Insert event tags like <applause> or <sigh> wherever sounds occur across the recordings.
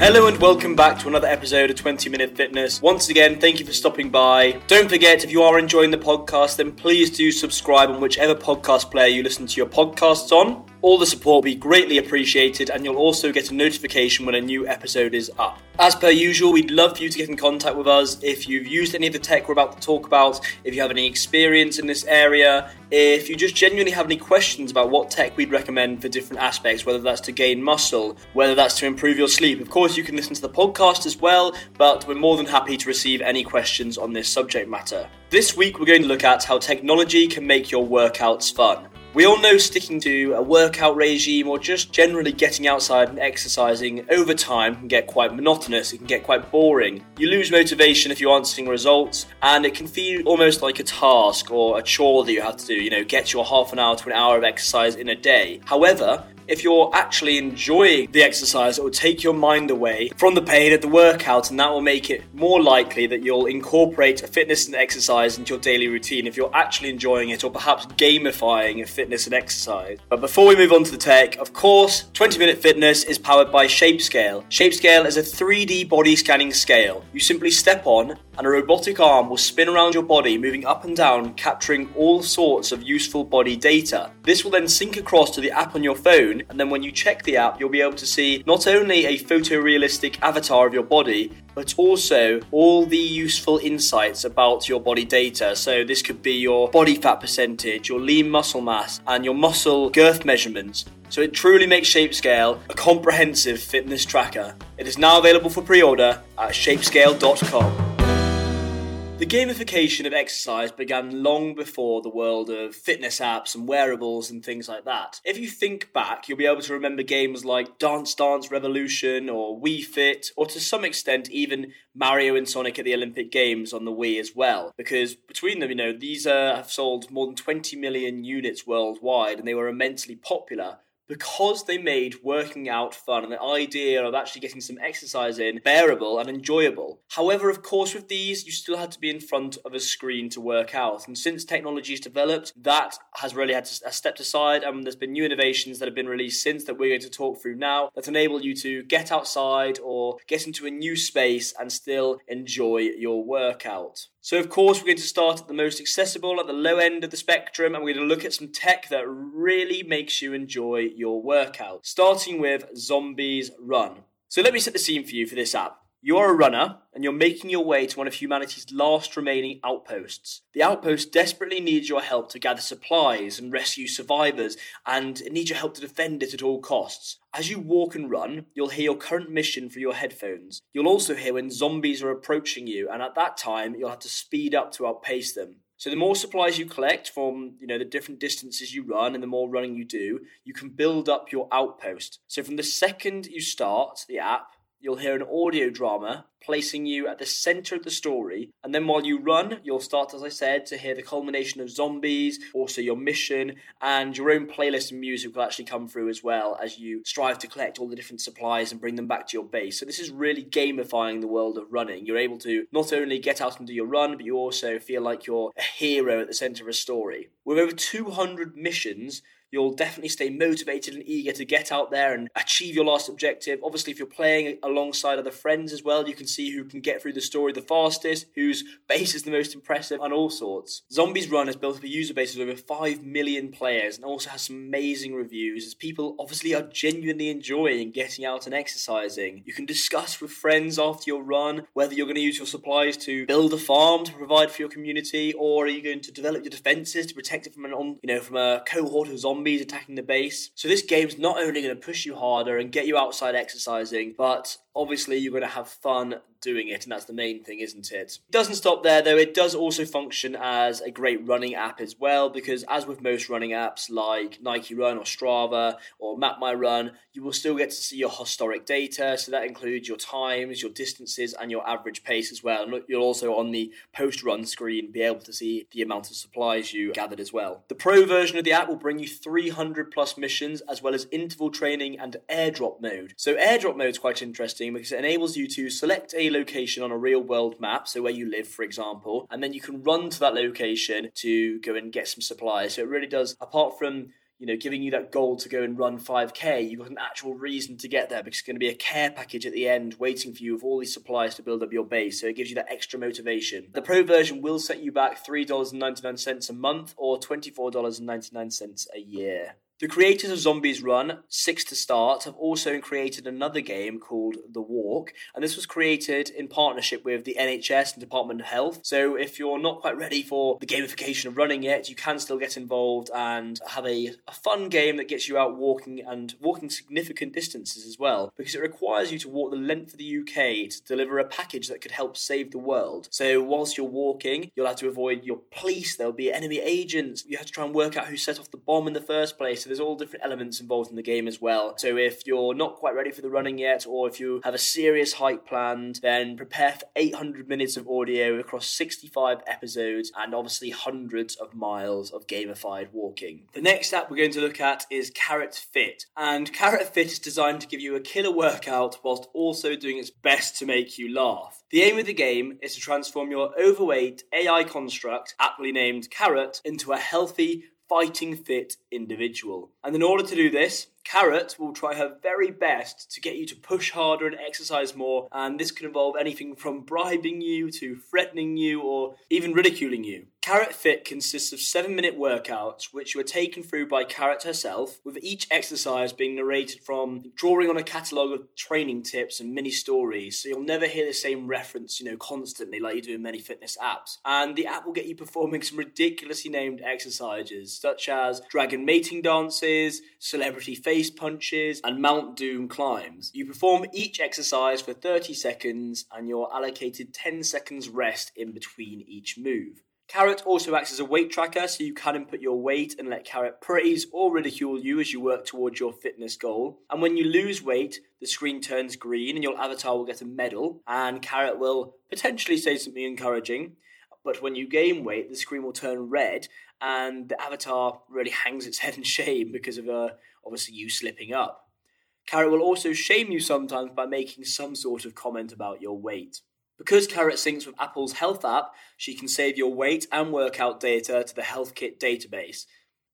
Hello and welcome back to another episode of 20 Minute Fitness. Once again, thank you for stopping by. Don't forget, if you are enjoying the podcast, then please do subscribe on whichever podcast player you listen to your podcasts on. All the support will be greatly appreciated, and you'll also get a notification when a new episode is up. As per usual, we'd love for you to get in contact with us if you've used any of the tech we're about to talk about, if you have any experience in this area, if you just genuinely have any questions about what tech we'd recommend for different aspects, whether that's to gain muscle, whether that's to improve your sleep. Of course, you can listen to the podcast as well, but we're more than happy to receive any questions on this subject matter. This week, we're going to look at how technology can make your workouts fun. We all know sticking to a workout regime or just generally getting outside and exercising over time can get quite monotonous, it can get quite boring. You lose motivation if you aren't seeing results, and it can feel almost like a task or a chore that you have to do, you know, get your half an hour to an hour of exercise in a day. However, if you're actually enjoying the exercise, it will take your mind away from the pain of the workout, and that will make it more likely that you'll incorporate fitness and exercise into your daily routine if you're actually enjoying it or perhaps gamifying fitness and exercise. But before we move on to the tech, of course, 20 Minute Fitness is powered by ShapeScale. ShapeScale is a 3D body scanning scale. You simply step on, and a robotic arm will spin around your body, moving up and down, capturing all sorts of useful body data. This will then sync across to the app on your phone, and then when you check the app, you'll be able to see not only a photorealistic avatar of your body, but also all the useful insights about your body data. So, this could be your body fat percentage, your lean muscle mass, and your muscle girth measurements. So, it truly makes ShapeScale a comprehensive fitness tracker. It is now available for pre order at shapescale.com. The gamification of exercise began long before the world of fitness apps and wearables and things like that. If you think back, you'll be able to remember games like Dance Dance Revolution or Wii Fit, or to some extent even Mario and Sonic at the Olympic Games on the Wii as well. Because between them, you know, these uh, have sold more than 20 million units worldwide and they were immensely popular because they made working out fun and the idea of actually getting some exercise in bearable and enjoyable. However, of course, with these, you still had to be in front of a screen to work out. And since technology has developed, that has really had to step aside. And there's been new innovations that have been released since that we're going to talk through now that enable you to get outside or get into a new space and still enjoy your workout. So, of course, we're going to start at the most accessible, at the low end of the spectrum, and we're going to look at some tech that really makes you enjoy your workout, starting with Zombies Run. So, let me set the scene for you for this app. You are a runner and you're making your way to one of humanity's last remaining outposts. The outpost desperately needs your help to gather supplies and rescue survivors, and it needs your help to defend it at all costs. As you walk and run, you'll hear your current mission through your headphones. You'll also hear when zombies are approaching you, and at that time, you'll have to speed up to outpace them. So the more supplies you collect from, you know, the different distances you run and the more running you do, you can build up your outpost. So from the second you start the app, you'll hear an audio drama placing you at the center of the story. And then while you run, you'll start, as I said, to hear the culmination of zombies, also your mission, and your own playlist and music will actually come through as well as you strive to collect all the different supplies and bring them back to your base. So this is really gamifying the world of running. You're able to not only get out and do your run, but you also feel like you're a hero at the center of a story. With over 200 missions, you'll definitely stay motivated and eager to get out there and achieve your last objective. Obviously, if you're playing alongside other friends as well, you can see who can get through the story the fastest, whose base is the most impressive, and all sorts. Zombies Run has built up a user base of over 5 million players and also has some amazing reviews as people obviously are genuinely enjoying getting out and exercising. You can discuss with friends after your run whether you're going to use your supplies to build a farm to provide for your community or are you going to develop your defenses to protect it from an on, you know, from a cohort of zombies zombies attacking the base. So this game's not only going to push you harder and get you outside exercising, but obviously you're going to have fun doing it, and that's the main thing, isn't it? It doesn't stop there though, it does also function as a great running app as well, because as with most running apps like Nike Run or Strava or Map My Run, you will still get to see your historic data, so that includes your times, your distances, and your average pace as well. And you'll also on the post run screen be able to see the amount of supplies you gathered as well. The pro version of the app will bring you 300 plus missions as well as interval training and airdrop mode. So airdrop mode is quite interesting because it enables you to select a location on a real world map, so where you live, for example, and then you can run to that location to go and get some supplies. So it really does, apart from you know, giving you that goal to go and run 5k, you've got an actual reason to get there because it's going to be a care package at the end waiting for you with all these supplies to build up your base. So it gives you that extra motivation. The pro version will set you back $3.99 a month or $24.99 a year. The creators of Zombies Run, six to start, have also created another game called The Walk, and this was created in partnership with the NHS and Department of Health. So if you're not quite ready for the gamification of running yet, you can still get involved and have a, a fun game that gets you out walking and walking significant distances as well, because it requires you to walk the length of the UK to deliver a package that could help save the world. So whilst you're walking, you'll have to avoid your police, there'll be enemy agents, you have to try and work out who set off the bomb in the first place there's all different elements involved in the game as well. So if you're not quite ready for the running yet, or if you have a serious hike planned, then prepare for 800 minutes of audio across 65 episodes and obviously hundreds of miles of gamified walking. The next app we're going to look at is Carrot Fit. And Carrot Fit is designed to give you a killer workout whilst also doing its best to make you laugh. The aim of the game is to transform your overweight AI construct, aptly named Carrot, into a healthy, fighting fit individual. And in order to do this, Carrot will try her very best to get you to push harder and exercise more, and this could involve anything from bribing you to threatening you or even ridiculing you. Carrot Fit consists of seven minute workouts which were taken through by Carrot herself, with each exercise being narrated from drawing on a catalogue of training tips and mini stories, so you'll never hear the same reference, you know, constantly like you do in many fitness apps. And the app will get you performing some ridiculously named exercises, such as dragon mating dances, celebrity face punches, and Mount Doom climbs. You perform each exercise for 30 seconds, and you're allocated 10 seconds rest in between each move. Carrot also acts as a weight tracker, so you can input your weight and let Carrot praise or ridicule you as you work towards your fitness goal. And when you lose weight, the screen turns green and your avatar will get a medal, and Carrot will potentially say something encouraging. But when you gain weight, the screen will turn red, and the avatar really hangs its head in shame because of uh, obviously you slipping up. Carrot will also shame you sometimes by making some sort of comment about your weight. Because Carrot syncs with Apple's Health app, she can save your weight and workout data to the HealthKit database.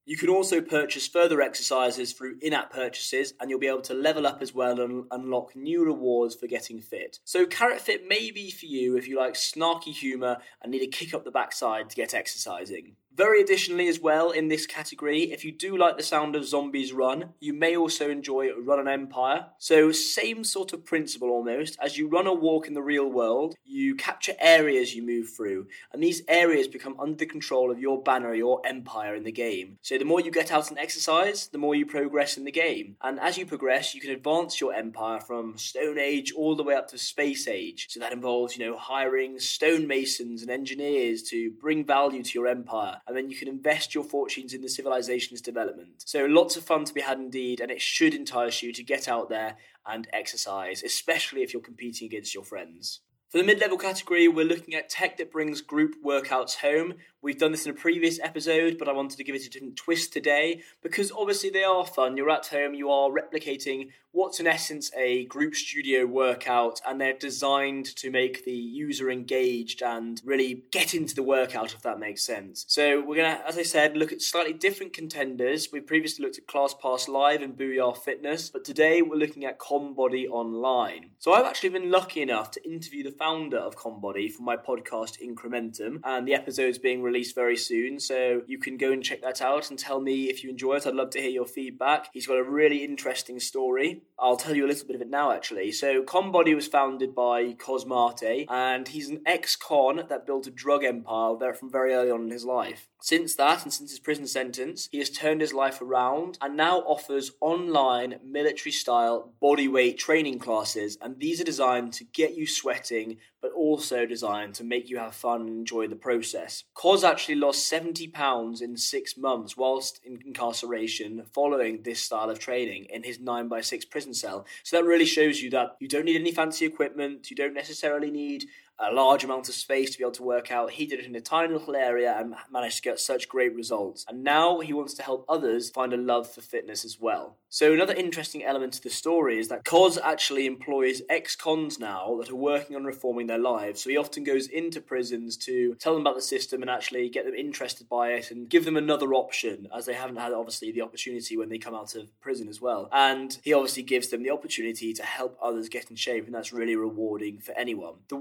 You can also purchase further exercises through in app purchases, and you'll be able to level up as well and unlock new rewards for getting fit. So, Carrot Fit may be for you if you like snarky humour and need a kick up the backside to get exercising. Very additionally, as well, in this category, if you do like the sound of Zombies Run, you may also enjoy Run an Empire. So, same sort of principle almost. As you run or walk in the real world, you capture areas you move through, and these areas become under the control of your banner, your empire in the game. So, the more you get out and exercise, the more you progress in the game. And as you progress, you can advance your empire from Stone Age all the way up to Space Age. So, that involves, you know, hiring stonemasons and engineers to bring value to your empire and then you can invest your fortunes in the civilization's development. So lots of fun to be had indeed, and it should entice you to get out there and exercise, especially if you're competing against your friends. For the mid level category, we're looking at tech that brings group workouts home. We've done this in a previous episode, but I wanted to give it a different twist today because obviously they are fun. You're at home, you are replicating what's in essence a group studio workout, and they're designed to make the user engaged and really get into the workout, if that makes sense. So, we're going to, as I said, look at slightly different contenders. We previously looked at ClassPass Live and Booyah Fitness, but today we're looking at ConBody Online. So, I've actually been lucky enough to interview the founder of ConBody for my podcast Incrementum, and the episode's being released very soon. So you can go and check that out and tell me if you enjoy it. I'd love to hear your feedback. He's got a really interesting story. I'll tell you a little bit of it now, actually. So ConBody was founded by Coss Marte, and he's an ex-con that built a drug empire there from very early on in his life. Since that, and since his prison sentence, he has turned his life around and now offers online military style bodyweight training classes. And these are designed to get you sweating, but also designed to make you have fun and enjoy the process. Coss actually lost 70 pounds in six months whilst in incarceration following this style of training in his 9x6 prison cell. So that really shows you that you don't need any fancy equipment, you don't necessarily need a large amount of space to be able to work out. He did it in a tiny little area and managed to get such great results. And now he wants to help others find a love for fitness as well. So another interesting element to the story is that Coss actually employs ex-cons now that are working on reforming their lives. So he often goes into prisons to tell them about the system and actually get them interested by it and give them another option, as they haven't had obviously the opportunity when they come out of prison as well. And he obviously gives them the opportunity to help others get in shape, and that's really rewarding for anyone. The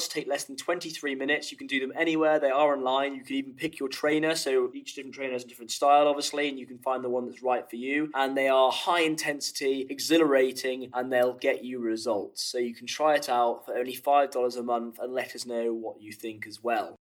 workouts take less than 23 minutes. You can do them anywhere. They are online. You can even pick your trainer. So each different trainer has a different style, obviously, and you can find the one that's right for you. And they are high intensity, exhilarating, and they'll get you results. So you can try it out for only $5 a month and let us know what you think as well.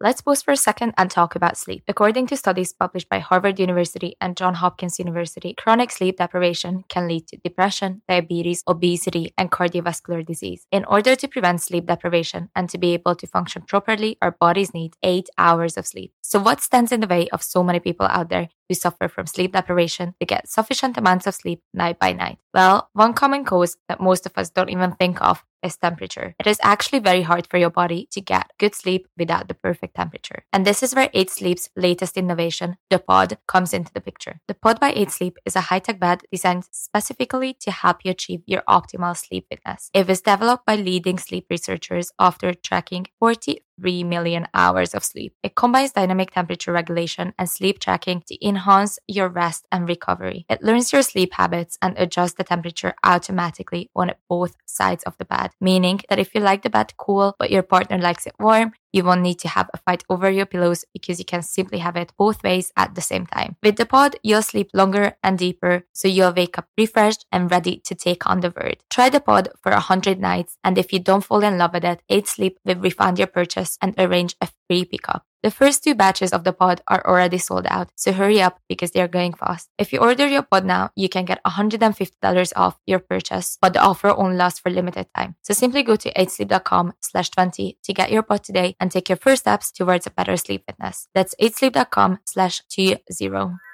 Let's pause for a second and talk about sleep. According to studies published by Harvard University and Johns Hopkins University, chronic sleep deprivation can lead to depression, diabetes, obesity, and cardiovascular disease. In order to prevent sleep deprivation and to be able to function properly, our bodies need eight hours of sleep. So, what stands in the way of so many people out there who suffer from sleep deprivation to get sufficient amounts of sleep night by night? Well, one common cause that most of us don't even think of is temperature. It is actually very hard for your body to get good sleep without the perfect temperature. And this is where 8 Sleep's latest innovation, the Pod, comes into the picture. The Pod by 8 Sleep is a high-tech bed designed specifically to help you achieve your optimal sleep fitness. It was developed by leading sleep researchers after tracking 40 3 million hours of sleep. It combines dynamic temperature regulation and sleep tracking to enhance your rest and recovery. It learns your sleep habits and adjusts the temperature automatically on both sides of the bed, meaning that if you like the bed cool but your partner likes it warm, you won't need to have a fight over your pillows because you can simply have it both ways at the same time. With the pod, you'll sleep longer and deeper, so you'll wake up refreshed and ready to take on the world. Try the pod for 100 nights, and if you don't fall in love with it, 8 Sleep will refund your purchase and arrange a free pickup. The first two batches of the pod are already sold out, so hurry up because they're going fast. If you order your pod now, you can get $150 off your purchase, but the offer only lasts for limited time. So simply go to 8sleep.com slash 20 to get your pod today and take your first steps towards a better sleep fitness. That's 8sleep.com slash 20.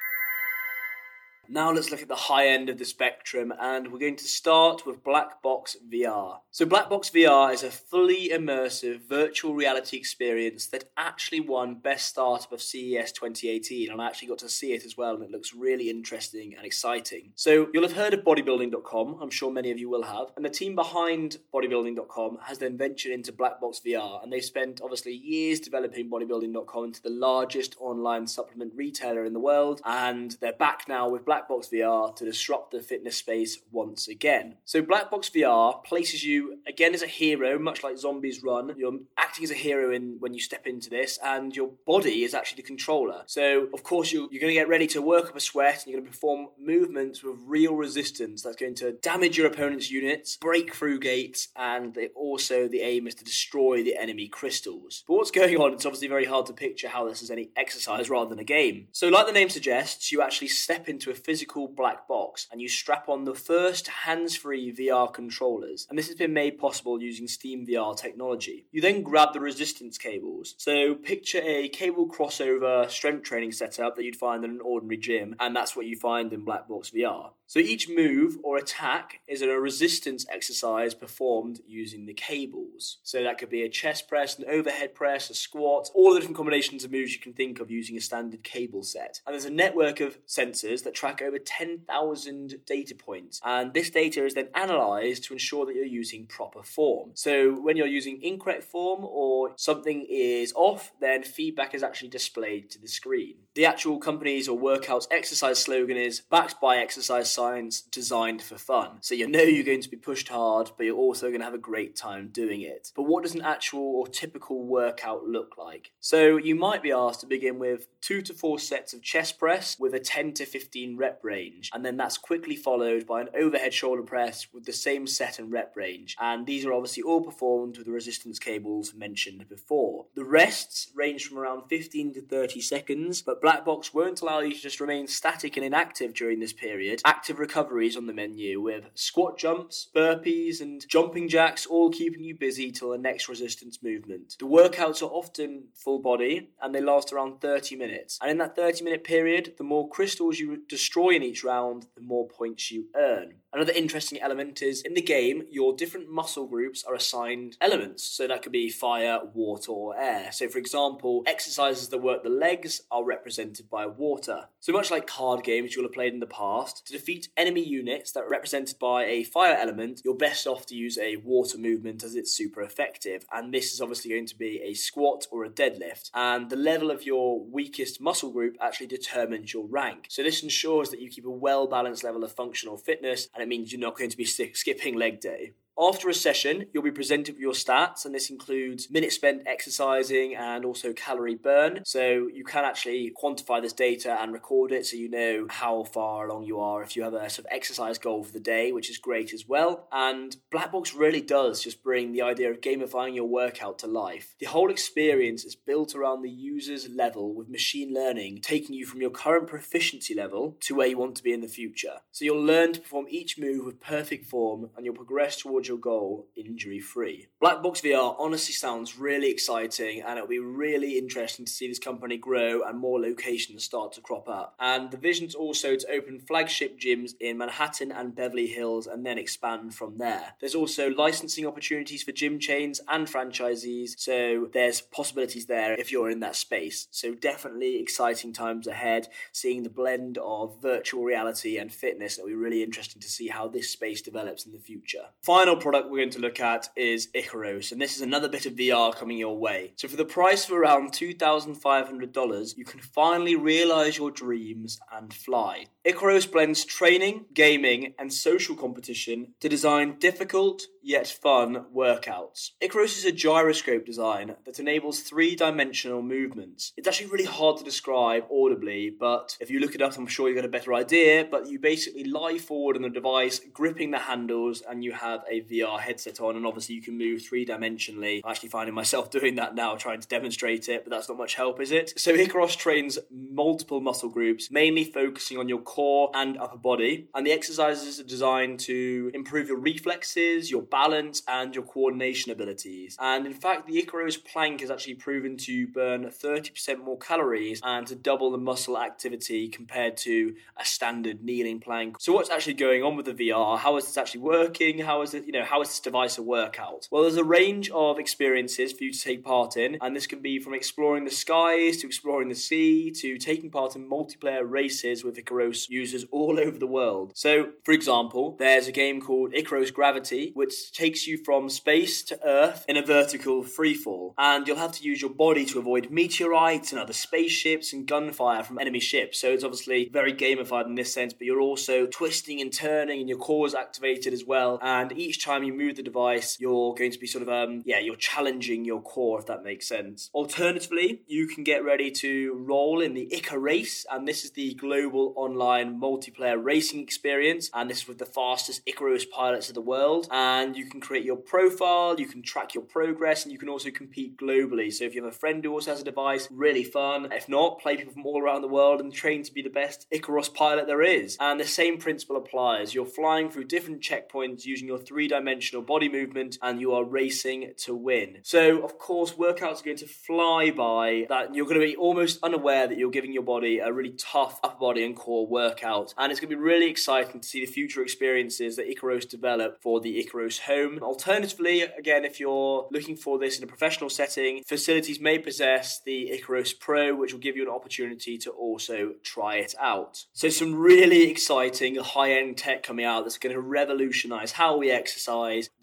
Now let's look at the high end of the spectrum, and we're going to start with Black Box VR. So, Black Box VR is a fully immersive virtual reality experience that actually won Best Startup of CES 2018, and I actually got to see it as well, and it looks really interesting and exciting. So, you'll have heard of bodybuilding.com, I'm sure many of you will have, and the team behind bodybuilding.com has then ventured into Black Box VR, and they've spent obviously years developing bodybuilding.com into the largest online supplement retailer in the world, and they're back now with Black Black Box VR to disrupt the fitness space once again. So, Black Box VR places you again as a hero, much like Zombies Run. You're acting as a hero in when you step into this, and your body is actually the controller. So, of course, you, you're going to get ready to work up a sweat and you're going to perform movements with real resistance that's going to damage your opponent's units, break through gates, and also the aim is to destroy the enemy crystals. But what's going on? It's obviously very hard to picture how this is any exercise rather than a game. So, like the name suggests, you actually step into a physical black box and you strap on the first hands free VR controllers. And this has been made possible using Steam VR technology. You then grab the resistance cables. So picture a cable crossover strength training setup that you'd find in an ordinary gym, and that's what you find in Black Box VR. So each move or attack is a resistance exercise performed using the cables. So that could be a chest press, an overhead press, a squat, all the different combinations of moves you can think of using a standard cable set. And there's a network of sensors that track over 10,000 data points. And this data is then analyzed to ensure that you're using proper form. So when you're using incorrect form or something is off, then feedback is actually displayed to the screen. The actual company's or workouts exercise slogan is backed by exercise science designed for fun. So you know you're going to be pushed hard, but you're also going to have a great time doing it. But what does an actual or typical workout look like? So you might be asked to begin with two to four sets of chest press with a 10 to 15 rep range, and then that's quickly followed by an overhead shoulder press with the same set and rep range. And these are obviously all performed with the resistance cables mentioned before. The rests range from around 15 to 30 seconds, but Black Box won't allow you to just remain static and inactive during this period active recoveries on the menu with squat jumps, burpees, and jumping jacks, all keeping you busy till the next resistance movement. The workouts are often full body and they last around 30 minutes. And in that 30 minute period, the more crystals you destroy in each round, the more points you earn. Another interesting element is in the game, your different muscle groups are assigned elements. So that could be fire, water, or air. So, for example, exercises that work the legs are represented by water. So, much like card games you'll have played in the past, to defeat enemy units that are represented by a fire element, you're best off to use a water movement as it's super effective. And this is obviously going to be a squat or a deadlift. And the level of your weakest muscle group actually determines your rank. So, this ensures that you keep a well balanced level of functional fitness and it means you're not going to be skipping leg day. After a session, you'll be presented with your stats, and this includes minutes spent exercising and also calorie burn. So you can actually quantify this data and record it so you know how far along you are if you have a sort of exercise goal for the day, which is great as well. And Blackbox really does just bring the idea of gamifying your workout to life. The whole experience is built around the user's level with machine learning, taking you from your current proficiency level to where you want to be in the future. So you'll learn to perform each move with perfect form and you'll progress towards your goal injury free. Blackbox VR honestly sounds really exciting and it'll be really interesting to see this company grow and more locations start to crop up. And the vision's also to open flagship gyms in Manhattan and Beverly Hills and then expand from there. There's also licensing opportunities for gym chains and franchisees, so there's possibilities there if you're in that space. So definitely exciting times ahead, seeing the blend of virtual reality and fitness. It'll be really interesting to see how this space develops in the future. Final final product we're going to look at is Icaros, and this is another bit of VR coming your way. So, for the price of around $2,500, you can finally realize your dreams and fly. Icaros blends training, gaming, and social competition to design difficult yet fun workouts. Icaros is a gyroscope design that enables three dimensional movements. It's actually really hard to describe audibly, but if you look it up, I'm sure you get a better idea. But you basically lie forward on the device, gripping the handles, and you have a VR headset on, and obviously you can move three dimensionally. I'm actually finding myself <laughs> doing that now, trying to demonstrate it, but that's not much help, is it? So Icaros trains multiple muscle groups, mainly focusing on your core and upper body, and the exercises are designed to improve your reflexes, your balance, and your coordination abilities. And in fact, the Icaros plank is actually proven to burn 30% more calories and to double the muscle activity compared to a standard kneeling plank. So what's actually going on with the VR? How is this actually working? How is it, you know, how is this device a workout? Well, there's a range of experiences for you to take part in, and this can be from exploring the skies to exploring the sea to taking part in multiplayer races with Icaros users all <laughs> over the world. So, for example, there's a game called Icaros Gravity, which takes you from space to Earth in a vertical freefall, and you'll have to use your body to avoid meteorites and other spaceships and gunfire from enemy ships. So it's obviously very gamified in this sense, but you're also twisting and turning, and your core is activated as well. And each time you move the device, you're going to be sort of um yeah, you're challenging your core if that makes sense. Alternatively, you can get ready to roll in the IcaRace, and this is the global online multiplayer racing experience, and this is with the fastest Icaros pilots of the world. And you can create your profile, you can track your progress, and you can also compete globally. So if you have a friend who also has a device, really fun. If not, play people from all around the world and train to be the best Icaros pilot there is. And the same principle applies. You're flying through different checkpoints using your three dimensional body movement and you are racing to win. So, of course, workouts are going to fly by that you're going to be almost unaware that you're giving your body a really tough upper body and core workout. And it's going to be really exciting to see the future experiences that Icaros develop for the Icaros home. Alternatively, again, if you're looking for this in a professional setting, facilities may possess the Icaros Pro, which will give you an opportunity to also try it out. So, some really exciting high end tech coming out that's going to revolutionize how we exercise,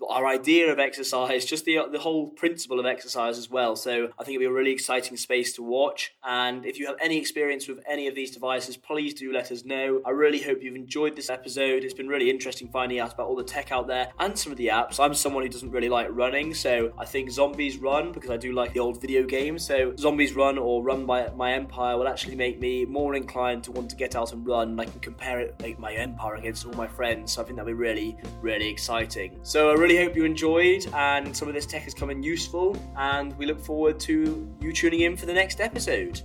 our idea of exercise, just the, the whole principle of exercise as well. So, I think it'll be a really exciting space to watch. And if you have any experience with any of these devices, please do let us know. I really hope you've enjoyed this episode. It's been really interesting finding out about all the tech out there and some of the apps. I'm someone who doesn't really like running, so I think Zombies Run, because I do like the old video games, so Zombies Run or Run by My Empire will actually make me more inclined to want to get out and run. I can compare it, like my empire against all my friends, so I think that'll be really, really exciting. So I really hope you enjoyed and some of this tech has come in useful, and we look forward to you tuning in for the next episode.